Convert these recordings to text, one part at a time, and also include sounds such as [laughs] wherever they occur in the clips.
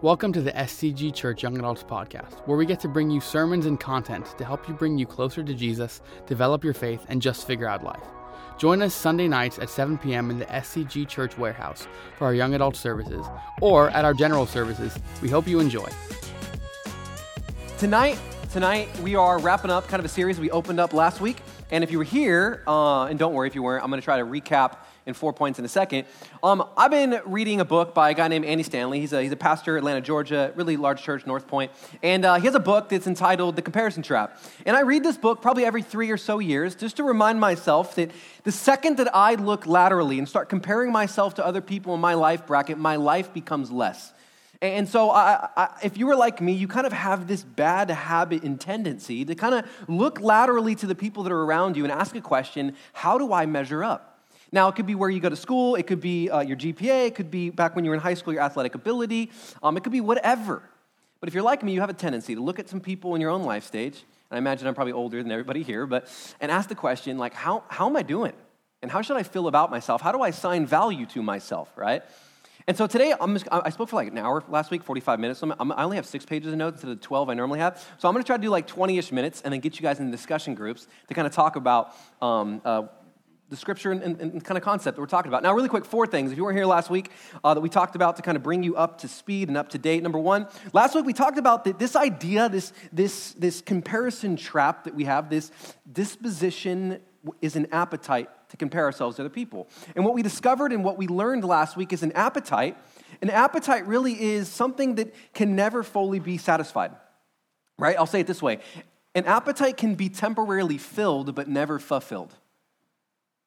Welcome to the SCG Church Young Adults Podcast, where we get to bring you sermons and content to help you bring you closer to Jesus, develop your faith, and just figure out life. Join us Sunday nights at 7 p.m. in the SCG Church warehouse for our young adult services, or at our general services. We hope you enjoy. Tonight, tonight we are wrapping up kind of a series we opened up last week. And if you were here, uh, and don't worry if you weren't, I'm going to try to recap in four points in a second. Um, I've been reading a book by a guy named Andy Stanley. He's a, he's a pastor at Atlanta, Georgia, really large church, North Point. And uh, he has a book that's entitled The Comparison Trap. And I read this book probably every three or so years just to remind myself that the second that I look laterally and start comparing myself to other people in my life bracket, my life becomes less. And so, I, I, if you were like me, you kind of have this bad habit and tendency to kind of look laterally to the people that are around you and ask a question How do I measure up? Now, it could be where you go to school, it could be uh, your GPA, it could be back when you were in high school, your athletic ability, um, it could be whatever. But if you're like me, you have a tendency to look at some people in your own life stage, and I imagine I'm probably older than everybody here, but, and ask the question, like, how, how am I doing? And how should I feel about myself? How do I assign value to myself, right? And so today, just, i spoke for like an hour last week, 45 minutes. So i only have six pages of notes instead of the 12 I normally have. So I'm going to try to do like 20 ish minutes and then get you guys in discussion groups to kind of talk about um, uh, the scripture and, and, and, kind of concept that we're talking about. Now, really quick, four things. If you weren't here last week, uh, that we talked about to kind of bring you up to speed and up to date. Number one, last week we talked about this idea, this, this, this comparison trap that we have, this disposition is an appetite to compare ourselves to other people. And what we discovered and what we learned last week is an appetite. An appetite really is something that can never fully be satisfied, right? I'll say it this way an appetite can be temporarily filled, but never fulfilled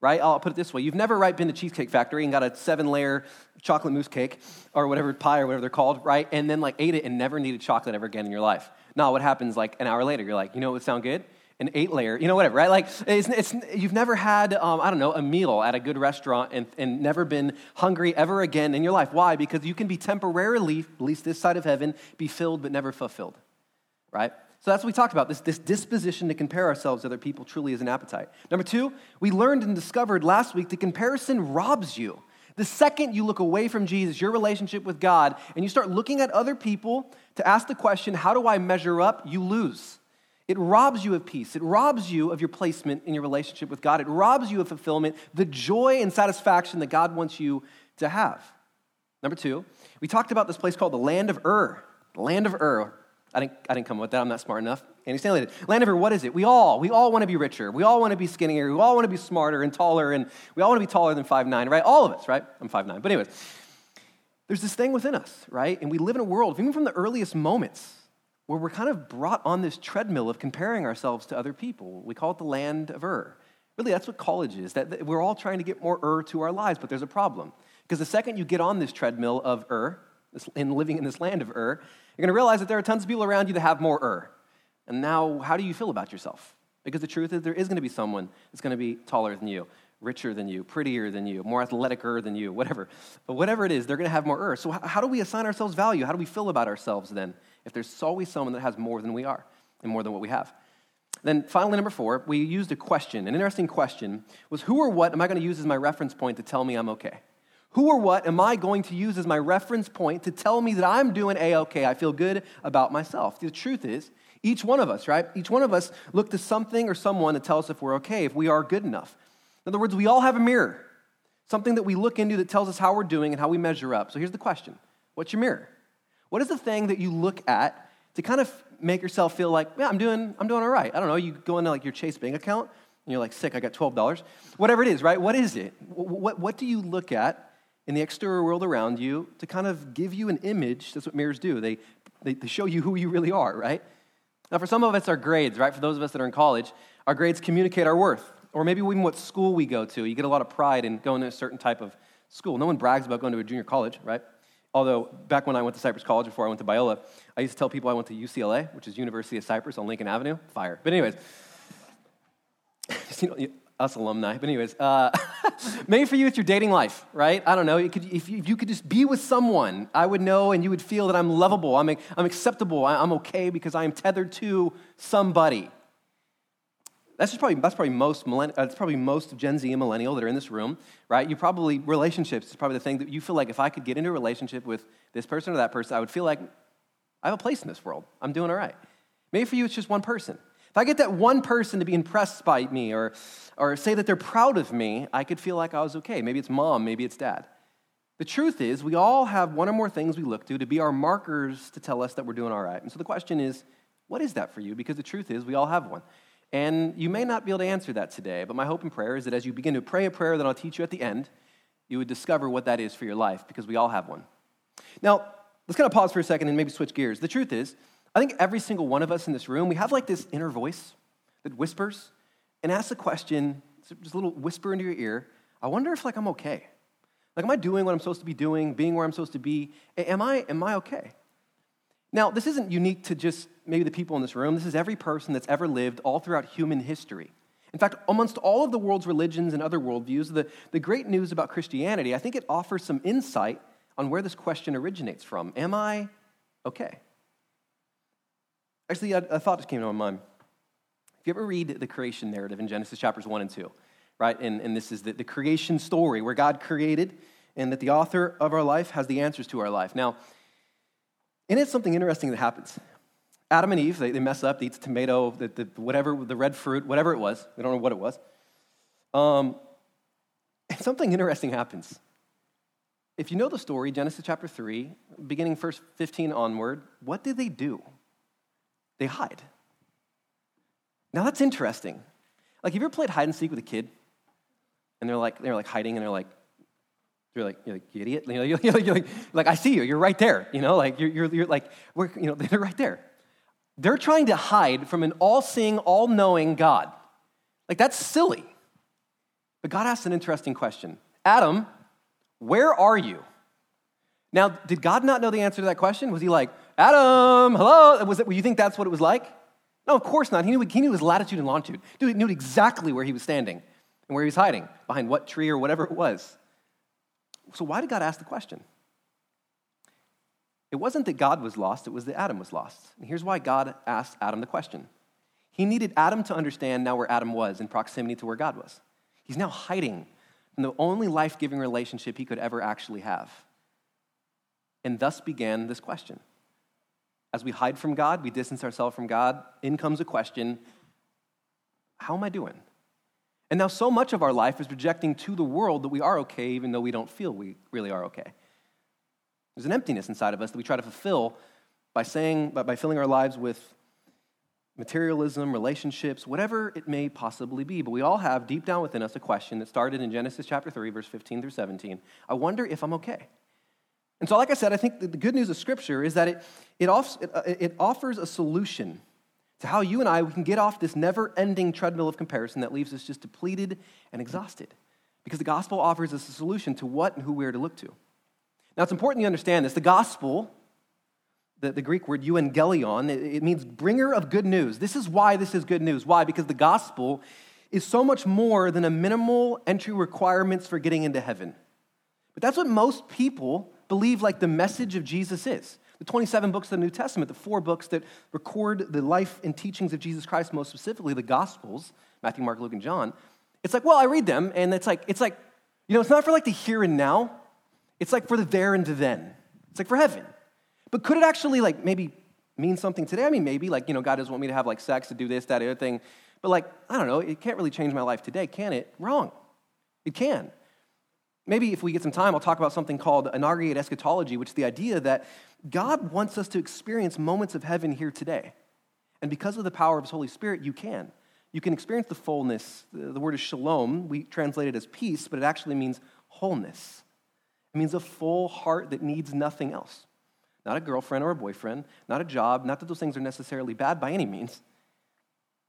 right? I'll put it this way. You've never right, been to Cheesecake Factory and got a seven layer chocolate mousse cake or whatever, pie or whatever they're called, right? And then like ate it and never needed chocolate ever again in your life. Now, what happens like an hour later? You're like, you know what would sound good? An eight layer, you know, whatever, right? Like, it's, it's, you've never had, um, I don't know, a meal at a good restaurant and, and never been hungry ever again in your life. Why? Because you can be temporarily, at least this side of heaven, be filled but never fulfilled, right? So that's what we talked about. This, this disposition to compare ourselves to other people truly is an appetite. Number two, we learned and discovered last week that comparison robs you. The second you look away from Jesus, your relationship with God, and you start looking at other people to ask the question, how do I measure up? You lose. It robs you of peace. It robs you of your placement in your relationship with God. It robs you of fulfillment, the joy and satisfaction that God wants you to have. Number two, we talked about this place called the land of Ur. The land of Ur. I didn't, I didn't come up with that. I'm not smart enough. Andy Stanley did. Landover, what is it? We all, we all want to be richer. We all want to be skinnier. We all want to be smarter and taller, and we all want to be taller than 5'9", right? All of us, right? I'm 5'9". But anyways, there's this thing within us, right? And we live in a world, even from the earliest moments, where we're kind of brought on this treadmill of comparing ourselves to other people. We call it the land of Ur. Really, that's what college is. That we're all trying to get more Ur to our lives, but there's a problem. Because the second you get on this treadmill of Ur, and living in this land of Ur, you're going to realize that there are tons of people around you that have more Ur. And now, how do you feel about yourself? Because the truth is, there is going to be someone that's going to be taller than you, richer than you, prettier than you, more athleticer than you, whatever. But whatever it is, they're going to have more Ur. So, how do we assign ourselves value? How do we feel about ourselves then if there's always someone that has more than we are and more than what we have? Then, finally, number four, we used a question. An interesting question was who or what am I going to use as my reference point to tell me I'm okay? Who or what am I going to use as my reference point to tell me that I'm doing A OK? I feel good about myself. The truth is, each one of us, right? Each one of us look to something or someone to tell us if we're okay, if we are good enough. In other words, we all have a mirror, something that we look into that tells us how we're doing and how we measure up. So here's the question What's your mirror? What is the thing that you look at to kind of make yourself feel like, yeah, I'm doing, I'm doing all right? I don't know. You go into like your Chase Bank account and you're like, sick, I got $12. Whatever it is, right? What is it? What, what do you look at in the exterior world around you to kind of give you an image. That's what mirrors do. They, they, they, show you who you really are, right? Now, for some of us, our grades, right? For those of us that are in college, our grades communicate our worth. Or maybe even what school we go to. You get a lot of pride in going to a certain type of school. No one brags about going to a junior college, right? Although, back when I went to Cypress College before I went to Biola, I used to tell people I went to UCLA, which is University of Cypress on Lincoln Avenue. Fire. But, anyways, [laughs] you know, us alumni. But anyways, uh, [laughs] maybe for you it's your dating life, right? I don't know. Could, if, you, if, you, could just be with someone, I would know and you would feel that I'm lovable, I'm, I'm acceptable, I'm okay because I am tethered to somebody. That's just probably that's probably most millenn- uh, that's probably most Gen Z and millennial that are in this room, right? You probably relationships is probably the thing that you feel like if I could get into a relationship with this person or that person, I would feel like I have a place in this world. I'm doing all right. Maybe for you it's just one person. If I get that one person to be impressed by me or, or say that they're proud of me, I could feel like I was okay. Maybe it's mom, maybe it's dad. The truth is, we all have one or more things we look to to be our markers to tell us that we're doing all right. And so the question is, what is that for you? Because the truth is, we all have one. And you may not be able to answer that today, but my hope and prayer is that as you begin to pray a prayer that I'll teach you at the end, you would discover what that is for your life because we all have one. Now, let's kind of pause for a second and maybe switch gears. The truth is, I think every single one of us in this room, we have like this inner voice that whispers and asks a question, just a little whisper into your ear. I wonder if like I'm okay. Like, am I doing what I'm supposed to be doing, being where I'm supposed to be? Am I, am I okay? Now, this isn't unique to just maybe the people in this room. This is every person that's ever lived all throughout human history. In fact, amongst all of the world's religions and other worldviews, the, the great news about Christianity, I think it offers some insight on where this question originates from. Am I okay? Actually, a, thought just came to my mind. If you ever read the creation narrative in Genesis chapters 1 and 2, right, and, and this is the, the creation story where God created and that the author of our life has the answers to our life. Now, and it's something interesting that happens. Adam and Eve, they, they mess up, they eat the tomato, the, the, whatever, the red fruit, whatever it was. They don't know what it was. Um, [laughs] something interesting happens. If you know the story, Genesis chapter 3, beginning verse 15 onward, what did they do? They hide. Now that's interesting. Like, have you ever played hide and seek with a kid? And they're like, they're like hiding and they're like, you're like, you're like, you idiot. You [laughs] know, you're, like, you're like, like, I see you. You're right there. You know, like, you're, you're, you're like, we're, you know, [laughs] they're right there. They're trying to hide from an all seeing, all knowing God. Like, that's silly. But God asks an interesting question Adam, where are you? Now, did God not know the answer to that question? Was he like, Adam, hello? Was it, you think that's what it was like? No, of course not. He knew, he knew his latitude and longitude. He knew exactly where he was standing and where he was hiding, behind what tree or whatever it was. So, why did God ask the question? It wasn't that God was lost, it was that Adam was lost. And here's why God asked Adam the question He needed Adam to understand now where Adam was in proximity to where God was. He's now hiding from the only life giving relationship he could ever actually have. And thus began this question. As we hide from God, we distance ourselves from God, in comes a question How am I doing? And now, so much of our life is projecting to the world that we are okay, even though we don't feel we really are okay. There's an emptiness inside of us that we try to fulfill by saying, by filling our lives with materialism, relationships, whatever it may possibly be. But we all have deep down within us a question that started in Genesis chapter 3, verse 15 through 17. I wonder if I'm okay. And so, like I said, I think the good news of Scripture is that it, it, offers, it, uh, it offers a solution to how you and I we can get off this never ending treadmill of comparison that leaves us just depleted and exhausted. Because the gospel offers us a solution to what and who we are to look to. Now, it's important you understand this. The gospel, the, the Greek word euangelion, it, it means bringer of good news. This is why this is good news. Why? Because the gospel is so much more than a minimal entry requirements for getting into heaven. But that's what most people believe like the message of Jesus is the 27 books of the New Testament, the four books that record the life and teachings of Jesus Christ, most specifically the Gospels Matthew, Mark, Luke, and John. It's like, well, I read them, and it's like, it's like, you know, it's not for like the here and now. It's like for the there and the then. It's like for heaven. But could it actually like maybe mean something today? I mean, maybe like, you know, God doesn't want me to have like sex to do this, that, other thing. But like, I don't know, it can't really change my life today, can it? Wrong. It can. Maybe if we get some time, I'll talk about something called inaugurate eschatology, which is the idea that God wants us to experience moments of heaven here today. And because of the power of His Holy Spirit, you can. You can experience the fullness. The word is shalom. We translate it as peace, but it actually means wholeness. It means a full heart that needs nothing else. Not a girlfriend or a boyfriend, not a job, not that those things are necessarily bad by any means.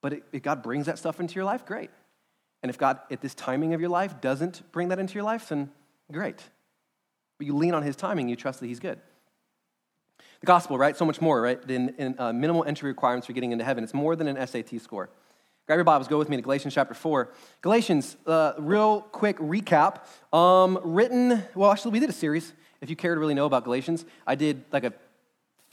But if God brings that stuff into your life, great. And if God, at this timing of your life, doesn't bring that into your life, then great. But you lean on His timing, you trust that He's good. The gospel, right? So much more, right? Than in, uh, minimal entry requirements for getting into heaven. It's more than an SAT score. Grab your Bibles, go with me to Galatians chapter 4. Galatians, uh, real quick recap. Um, written, well, actually, we did a series. If you care to really know about Galatians, I did like a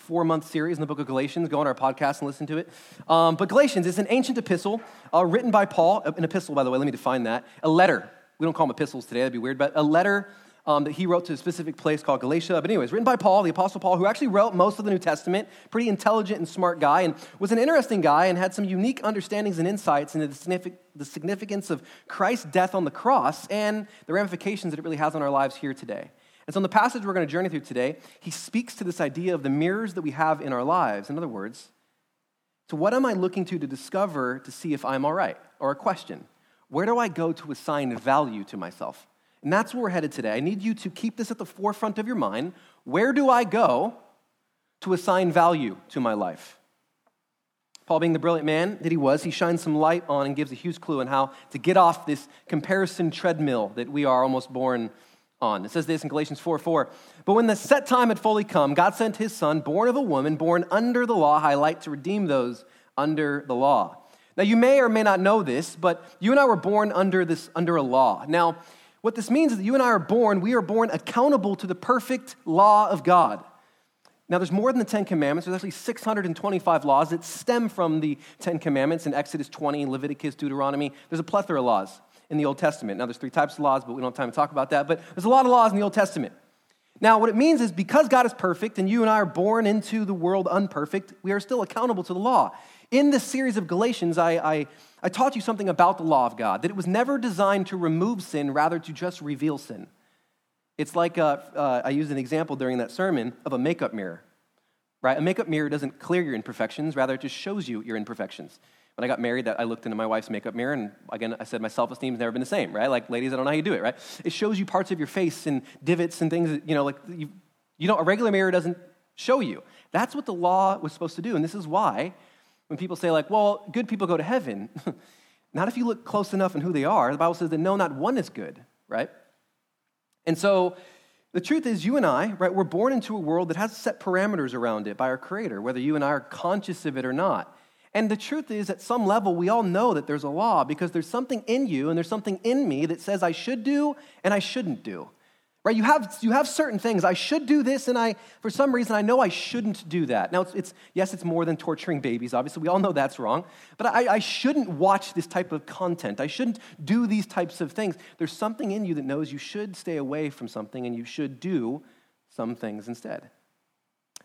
four month series in the book of Galatians. Go on our podcast and listen to it. Um, but Galatians is an ancient epistle uh, written by Paul, an epistle, by the way, let me define that. A letter. We don't call them epistles today, that'd be weird, but a letter um, that he wrote to a specific place called Galatia. But, anyways, written by Paul, the Apostle Paul, who actually wrote most of the New Testament, pretty intelligent and smart guy, and was an interesting guy and had some unique understandings and insights into the significance of Christ's death on the cross and the ramifications that it really has on our lives here today. And so, in the passage we're going to journey through today, he speaks to this idea of the mirrors that we have in our lives. In other words, to what am I looking to to discover to see if I'm all right? Or a question where do I go to assign value to myself? And that's where we're headed today. I need you to keep this at the forefront of your mind. Where do I go to assign value to my life? Paul, being the brilliant man that he was, he shines some light on and gives a huge clue on how to get off this comparison treadmill that we are almost born on. It says this in Galatians 4 4. But when the set time had fully come, God sent his son, born of a woman, born under the law, highlight to redeem those under the law. Now, you may or may not know this, but you and I were born under, this, under a law. Now, what this means is that you and I are born, we are born accountable to the perfect law of God. Now, there's more than the Ten Commandments. There's actually 625 laws that stem from the Ten Commandments in Exodus 20, Leviticus, Deuteronomy. There's a plethora of laws in the Old Testament. Now, there's three types of laws, but we don't have time to talk about that. But there's a lot of laws in the Old Testament. Now, what it means is because God is perfect and you and I are born into the world unperfect, we are still accountable to the law. In this series of Galatians, I, I, I taught you something about the law of God, that it was never designed to remove sin, rather to just reveal sin. It's like uh, uh, I used an example during that sermon of a makeup mirror, right? A makeup mirror doesn't clear your imperfections, rather, it just shows you your imperfections. When I got married, that I looked into my wife's makeup mirror, and again, I said my self esteem's never been the same, right? Like, ladies, I don't know how you do it, right? It shows you parts of your face and divots and things that, you know, like, you, you know, a regular mirror doesn't show you. That's what the law was supposed to do, and this is why when people say, like, well, good people go to heaven, [laughs] not if you look close enough in who they are. The Bible says that no, not one is good, right? And so the truth is, you and I, right, we're born into a world that has set parameters around it by our Creator, whether you and I are conscious of it or not. And the truth is, at some level, we all know that there's a law because there's something in you and there's something in me that says I should do and I shouldn't do. Right? You have, you have certain things. I should do this, and I, for some reason, I know I shouldn't do that. Now, it's, it's yes, it's more than torturing babies. Obviously, we all know that's wrong. But I, I shouldn't watch this type of content. I shouldn't do these types of things. There's something in you that knows you should stay away from something and you should do some things instead.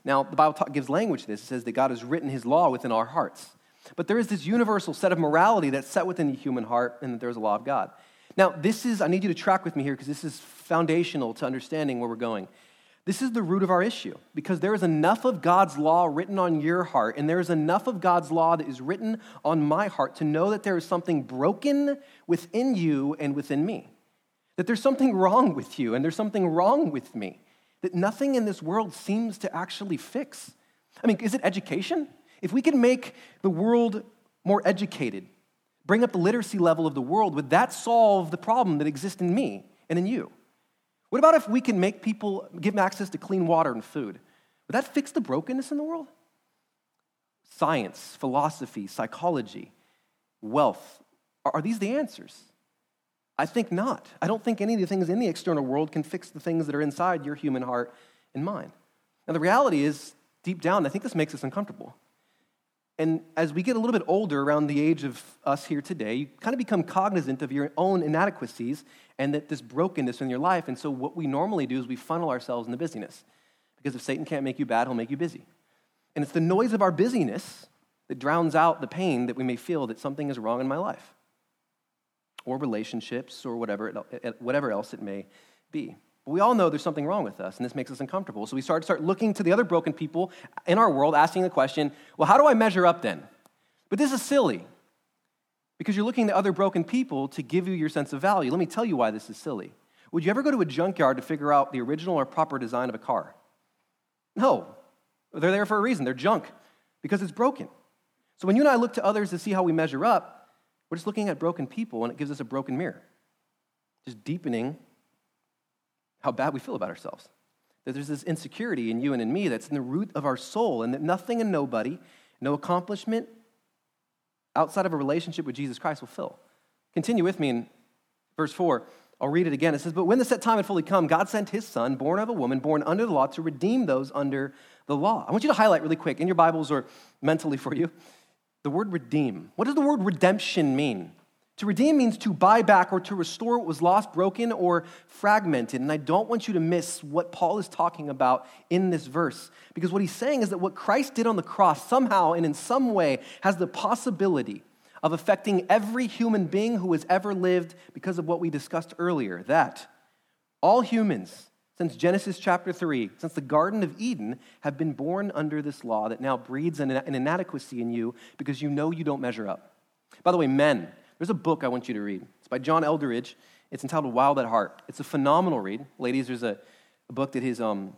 Now, the Bible gives language to this. It says that God has written his law within our hearts. But there is this universal set of morality that's set within the human heart, and that there's a law of God. Now, this is, I need you to track with me here because this is foundational to understanding where we're going. This is the root of our issue because there is enough of God's law written on your heart, and there is enough of God's law that is written on my heart to know that there is something broken within you and within me. That there's something wrong with you and there's something wrong with me. That nothing in this world seems to actually fix. I mean, is it education? If we can make the world more educated, bring up the literacy level of the world, would that solve the problem that exists in me and in you? What about if we can make people give them access to clean water and food? Would that fix the brokenness in the world? Science, philosophy, psychology, wealth, are, these the answers? I think not. I don't think any of the things in the external world can fix the things that are inside your human heart and mind. Now, the reality is, deep down, I think this makes us uncomfortable. And as we get a little bit older, around the age of us here today, you kind of become cognizant of your own inadequacies and that this brokenness in your life. And so, what we normally do is we funnel ourselves into busyness. Because if Satan can't make you bad, he'll make you busy. And it's the noise of our busyness that drowns out the pain that we may feel that something is wrong in my life, or relationships, or whatever, whatever else it may be. But we all know there's something wrong with us, and this makes us uncomfortable. So we start, start looking to the other broken people in our world, asking the question, well, how do I measure up then? But this is silly because you're looking to other broken people to give you your sense of value. Let me tell you why this is silly. Would you ever go to a junkyard to figure out the original or proper design of a car? No. They're there for a reason. They're junk because it's broken. So when you and I look to others to see how we measure up, we're just looking at broken people and it gives us a broken mirror, just deepening how bad we feel about ourselves. That there's this insecurity in you and in me that's in the root of our soul, and that nothing and nobody, no accomplishment outside of a relationship with Jesus Christ will fill. Continue with me in verse 4. I'll read it again. It says, But when the set time had fully come, God sent his son, born of a woman, born under the law, to redeem those under the law. I want you to highlight really quick in your Bibles or mentally for you the word redeem. What does the word redemption mean? To redeem means to buy back or to restore what was lost, broken, or fragmented. And I don't want you to miss what Paul is talking about in this verse. Because what he's saying is that what Christ did on the cross somehow and in some way has the possibility of affecting every human being who has ever lived because of what we discussed earlier. That all humans, since Genesis chapter 3, since the Garden of Eden, have been born under this law that now breeds an inadequacy in you because you know you don't measure up. By the way, men, there's a book I want you to read. It's by John Eldredge. It's entitled Wild at Heart. It's a phenomenal read. Ladies, there's a, a book that his, um,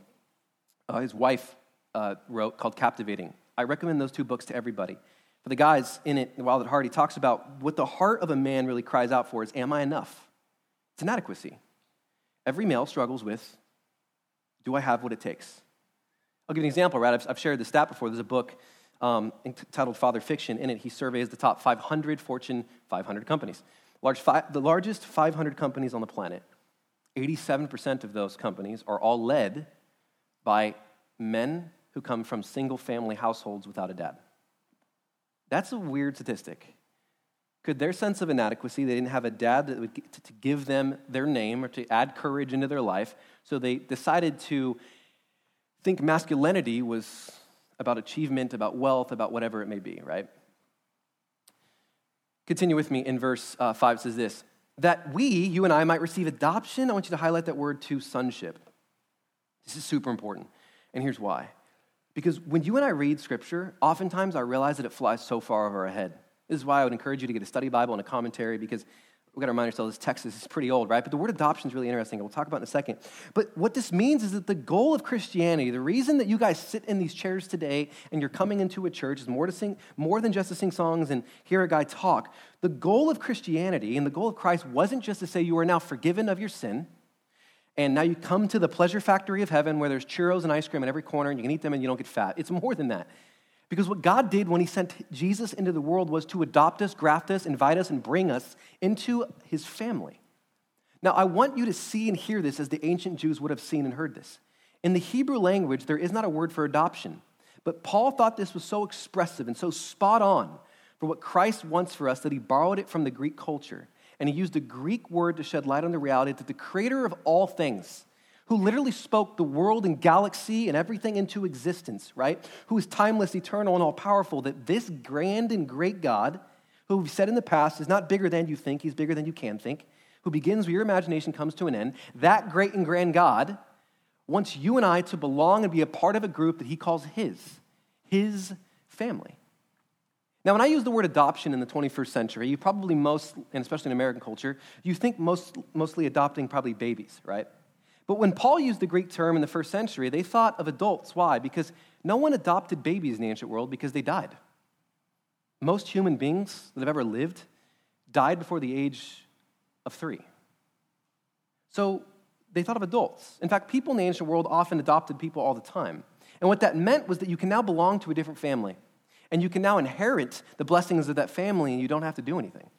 uh, his wife uh, wrote called Captivating. I recommend those two books to everybody. For the guys in it, Wild at Heart, he talks about what the heart of a man really cries out for is, Am I enough? It's inadequacy. Every male struggles with, Do I have what it takes? I'll give you an example, right? I've, I've shared this stat before. There's a book um, entitled Father Fiction. In it, he surveys the top 500 Fortune 500 companies. Large the largest 500 companies on the planet, 87% of those companies are all led by men who come from single family households without a dad. That's a weird statistic. Could their sense of inadequacy, they didn't have a dad that would to give them their name or to add courage into their life, so they decided to think masculinity was about achievement, about wealth, about whatever it may be, right? Continue with me in verse uh, 5 says this that we, you and I, might receive adoption. I want you to highlight that word to sonship. This is super important. And here's why. Because when you and I read scripture, oftentimes I realize that it flies so far over our head. This is why I would encourage you to get a study Bible and a commentary because We've got to remind ourselves this text is pretty old, right? But the word adoption is really interesting. We'll talk about in a second. But what this means is that the goal of Christianity, the reason that you guys sit in these chairs today and you're coming into a church is more to sing, more than just to sing songs and hear a guy talk. The goal of Christianity and the goal of Christ wasn't just to say you are now forgiven of your sin, and now you come to the pleasure factory of heaven where there's churros and ice cream in every corner and you can eat them and you don't get fat. It's more than that. Because what God did when He sent Jesus into the world was to adopt us, graft us, invite us, and bring us into His family. Now, I want you to see and hear this as the ancient Jews would have seen and heard this. In the Hebrew language, there is not a word for adoption, but Paul thought this was so expressive and so spot on for what Christ wants for us that he borrowed it from the Greek culture. And he used a Greek word to shed light on the reality that the creator of all things, who literally spoke the world and galaxy and everything into existence, right? Who is timeless, eternal, and all powerful, that this grand and great God, who we've said in the past is not bigger than you think, he's bigger than you can think, who begins where your imagination comes to an end, that great and grand God wants you and I to belong and be a part of a group that he calls his, his family. Now, when I use the word adoption in the 21st century, you probably most, and especially in American culture, you think most, mostly adopting probably babies, right? But when Paul used the Greek term in the first century, they thought of adults. Why? Because no one adopted babies in the ancient world because they died. Most human beings that have ever lived died before the age of three. So they thought of adults. In fact, people in the ancient world often adopted people all the time. And what that meant was that you can now belong to a different family. And you can now inherit the blessings of that family and you don't have to do anything.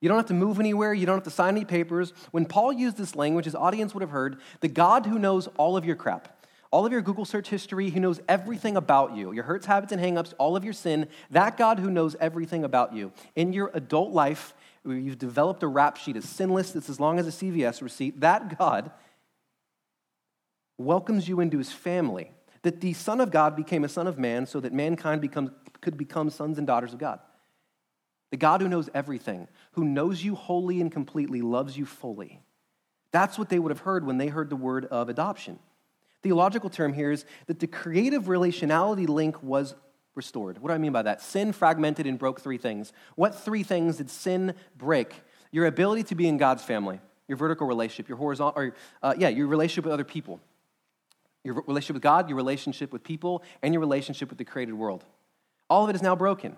You don't have to move anywhere. You don't have to sign any papers. When Paul used this language, his audience would have heard the God who knows all of your crap, all of your Google search history, who knows everything about you, your hurts, habits, and hangups, all of your sin, that God who knows everything about you. In your adult life, you've developed a rap sheet as sinless, that's as long as a CVS receipt, that God welcomes you into his family. That the Son of God became a Son of Man so that mankind becomes, could become sons and daughters of God. The God who knows everything, who knows you wholly and completely, loves you fully. That's what they would have heard when they heard the word of adoption. Theological term here is that the creative relationality link was restored. What do I mean by that? Sin fragmented and broke three things. What three things did sin break? Your ability to be in God's family, your vertical relationship, your horizontal, or uh, yeah, your relationship with other people, your relationship with God, your relationship with people, and your relationship with the created world. All of it is now broken.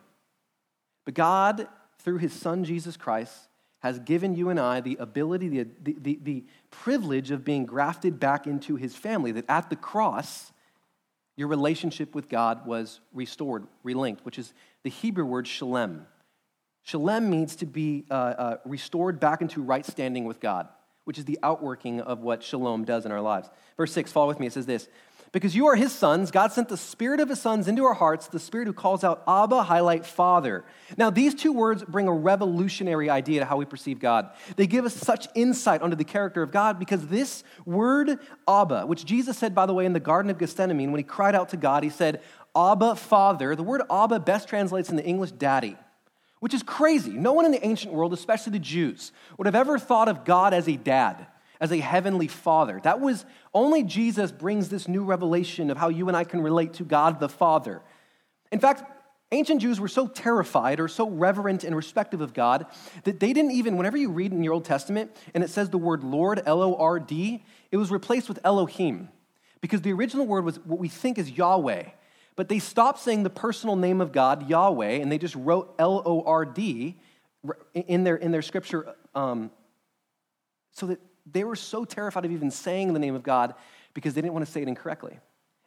But God, through his son Jesus Christ, has given you and I the ability, the, the, the, the, privilege of being grafted back into his family. That at the cross, your relationship with God was restored, relinked, which is the Hebrew word shalem. Shalem means to be uh, uh, restored back into right standing with God, which is the outworking of what shalom does in our lives. Verse 6, follow with me, it says this Because you are his sons, God sent the spirit of his sons into our hearts, the spirit who calls out Abba, highlight Father. Now, these two words bring a revolutionary idea to how we perceive God. They give us such insight onto the character of God because this word Abba, which Jesus said, by the way, in the Garden of Gethsemane, when he cried out to God, he said, Abba, Father. The word Abba best translates in the English daddy, which is crazy. No one in the ancient world, especially the Jews, would have ever thought of God as a dad as a heavenly father. That was only Jesus brings this new revelation of how you and I can relate to God the Father. In fact, ancient Jews were so terrified or so reverent and respective of God that they didn't even, whenever you read in your Old Testament and it says the word Lord, L O R D, it was replaced with Elohim because the original word was what we think is Yahweh. But they stopped saying the personal name of God, Yahweh, and they just wrote L O R D in their, in their scripture um, so that they were so terrified of even saying the name of God because they didn't want to say it incorrectly.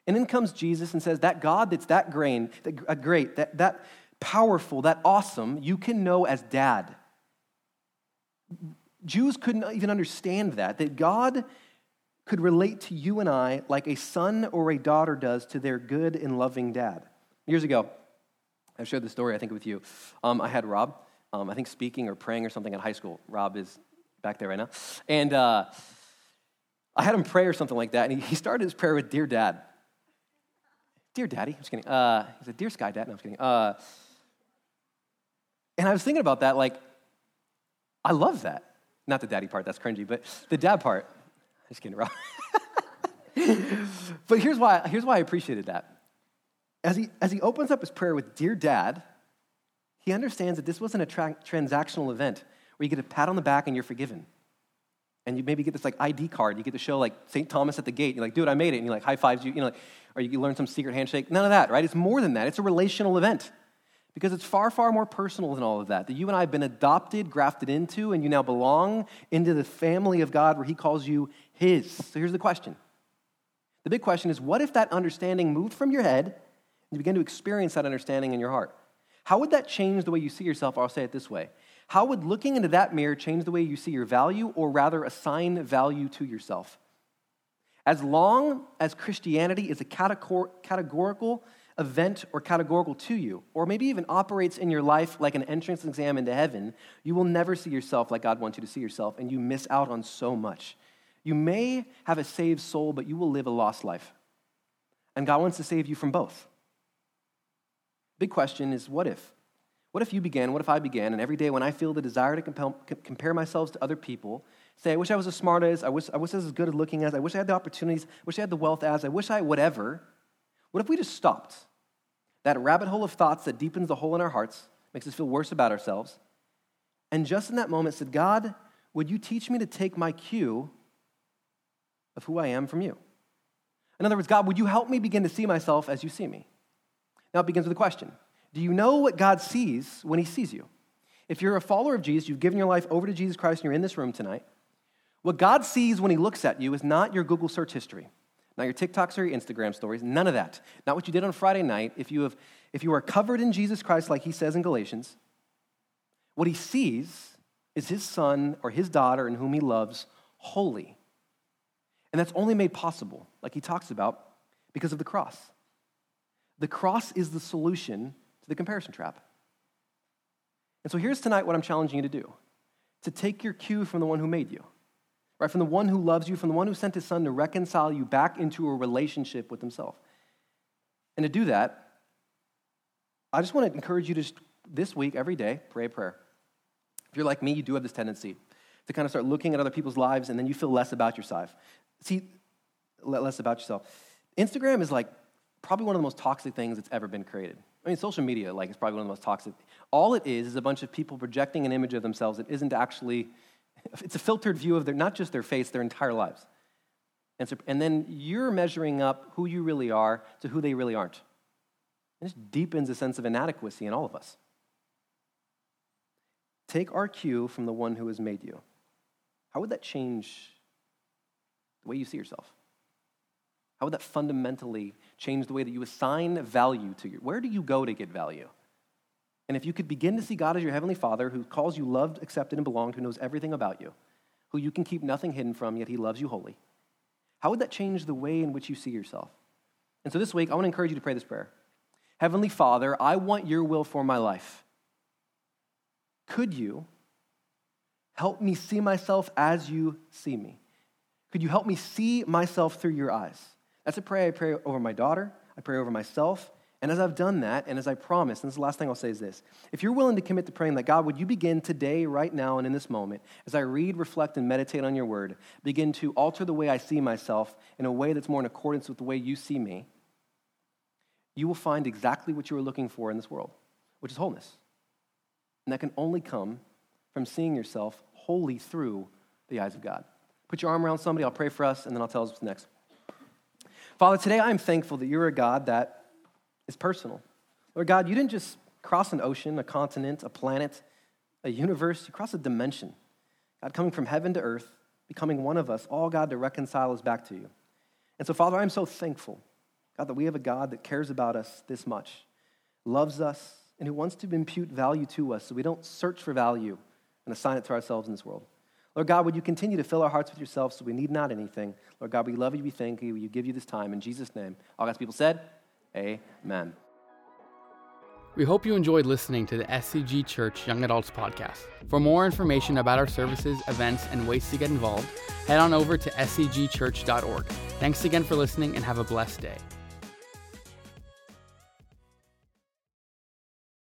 And then comes Jesus and says, That God that's that grain, that uh, great, that, that powerful, that awesome, you can know as dad. Jews couldn't even understand that, that God could relate to you and I like a son or a daughter does to their good and loving dad. Years ago, I shared the story, I think, with you. Um, I had Rob, um, I think, speaking or praying or something in high school. Rob is back there right now. And uh, I had him pray or something like that, and he, he started his prayer with, Dear Dad. Dear Daddy. I'm just kidding. Uh, he said, Dear Sky Dad. No, I'm just kidding. Uh, and I was thinking about that, like, I love that. Not the daddy part, that's cringy, but the dad part. I'm just kidding, Rob. [laughs] but here's why, here's why I appreciated that. As he, as he opens up his prayer with Dear Dad, he understands that this wasn't a tra- transactional event where you get a pat on the back and you're forgiven. And you maybe get this like ID card. You get to show like St. Thomas at the gate. You're like, dude, I made it. And he like high fives you, you know, like, or you learn some secret handshake. None of that, right? It's more than that. It's a relational event because it's far, far more personal than all of that. That you and I have been adopted, grafted into, and you now belong into the family of God where He calls you His. So here's the question. The big question is what if that understanding moved from your head and you begin to experience that understanding in your heart? How would that change the way you see yourself? Or I'll say it this way how would looking into that mirror change the way you see your value, or rather assign value to yourself? As long as Christianity is a categorical event or categorical to you, or maybe even operates in your life like an entrance exam into heaven, you will never see yourself like God wants you to see yourself, and you miss out on so much. You may have a saved soul, but you will live a lost life. And God wants to save you from both. Big question is what if? What if you began, what if I began, and every day when I feel the desire to compel, compare myself to other people, say, I wish I was as smart as, I wish, I was as good at looking as, I wish I had the opportunities, I wish I had the wealth as, I wish I whatever. What if we just stopped? That rabbit hole of thoughts that deepens the hole in our hearts, makes us feel worse about ourselves, and just in that moment said, God, would you teach me to take my cue of who I am from you? In other words, God, would you help me begin to see myself as you see me? Now it begins with a question do you know what God sees when He sees you? If you're a follower of Jesus, you've given your life over to Jesus Christ, and you're in this room tonight, what God sees when He looks at you is not your Google search history, not your TikToks or your Instagram stories, none of that. Not what you did on Friday night. If you, have, if you are covered in Jesus Christ, like He says in Galatians, what He sees is His son or His daughter in whom He loves holy. And that's only made possible, like He talks about, because of the cross. The cross is the solution to the comparison trap. And so here's tonight what I'm challenging you to do to take your cue from the one who made you, right? From the one who loves you, from the one who sent his son to reconcile you back into a relationship with himself. And to do that, I just want to encourage you to this week, every day, pray a prayer. If you're like me, you do have this tendency to kind of start looking at other people's lives and then you feel less about yourself. See, less about yourself. Instagram is like probably one of the most toxic things that's ever been created. I mean, social media, like, is probably one of the most toxic. All it is is a bunch of people projecting an image of themselves that isn't actually, it's a filtered view of their, not just their face, their entire lives. And, so, and then you're measuring up who you really are to who they really aren't. And this deepens a sense of inadequacy in all of us. Take our cue from the one who has made you. How would that change the way you see yourself? How would that fundamentally change the way that you assign value to you? Where do you go to get value? And if you could begin to see God as your heavenly Father who calls you loved, accepted, and belonged, who knows everything about you, who you can keep nothing hidden from, yet he loves you wholly, how would that change the way in which you see yourself? And so this week, I want to encourage you to pray this prayer Heavenly Father, I want your will for my life. Could you help me see myself as you see me? Could you help me see myself through your eyes? That's a prayer I pray over my daughter, I pray over myself. And as I've done that, and as I promised, and this is the last thing I'll say is this if you're willing to commit to praying that, God, would you begin today, right now, and in this moment, as I read, reflect, and meditate on your word, begin to alter the way I see myself in a way that's more in accordance with the way you see me, you will find exactly what you are looking for in this world, which is wholeness. And that can only come from seeing yourself wholly through the eyes of God. Put your arm around somebody, I'll pray for us, and then I'll tell us what's next. Father, today I am thankful that you're a God that is personal. Lord God, you didn't just cross an ocean, a continent, a planet, a universe, you crossed a dimension. God, coming from heaven to earth, becoming one of us, all God to reconcile us back to you. And so, Father, I'm so thankful, God, that we have a God that cares about us this much, loves us, and who wants to impute value to us so we don't search for value and assign it to ourselves in this world. Lord God, would you continue to fill our hearts with yourself so we need not anything? Lord God, we love you, we thank you, we give you this time. In Jesus' name, all God's people said, Amen. We hope you enjoyed listening to the SCG Church Young Adults podcast. For more information about our services, events, and ways to get involved, head on over to scgchurch.org. Thanks again for listening and have a blessed day.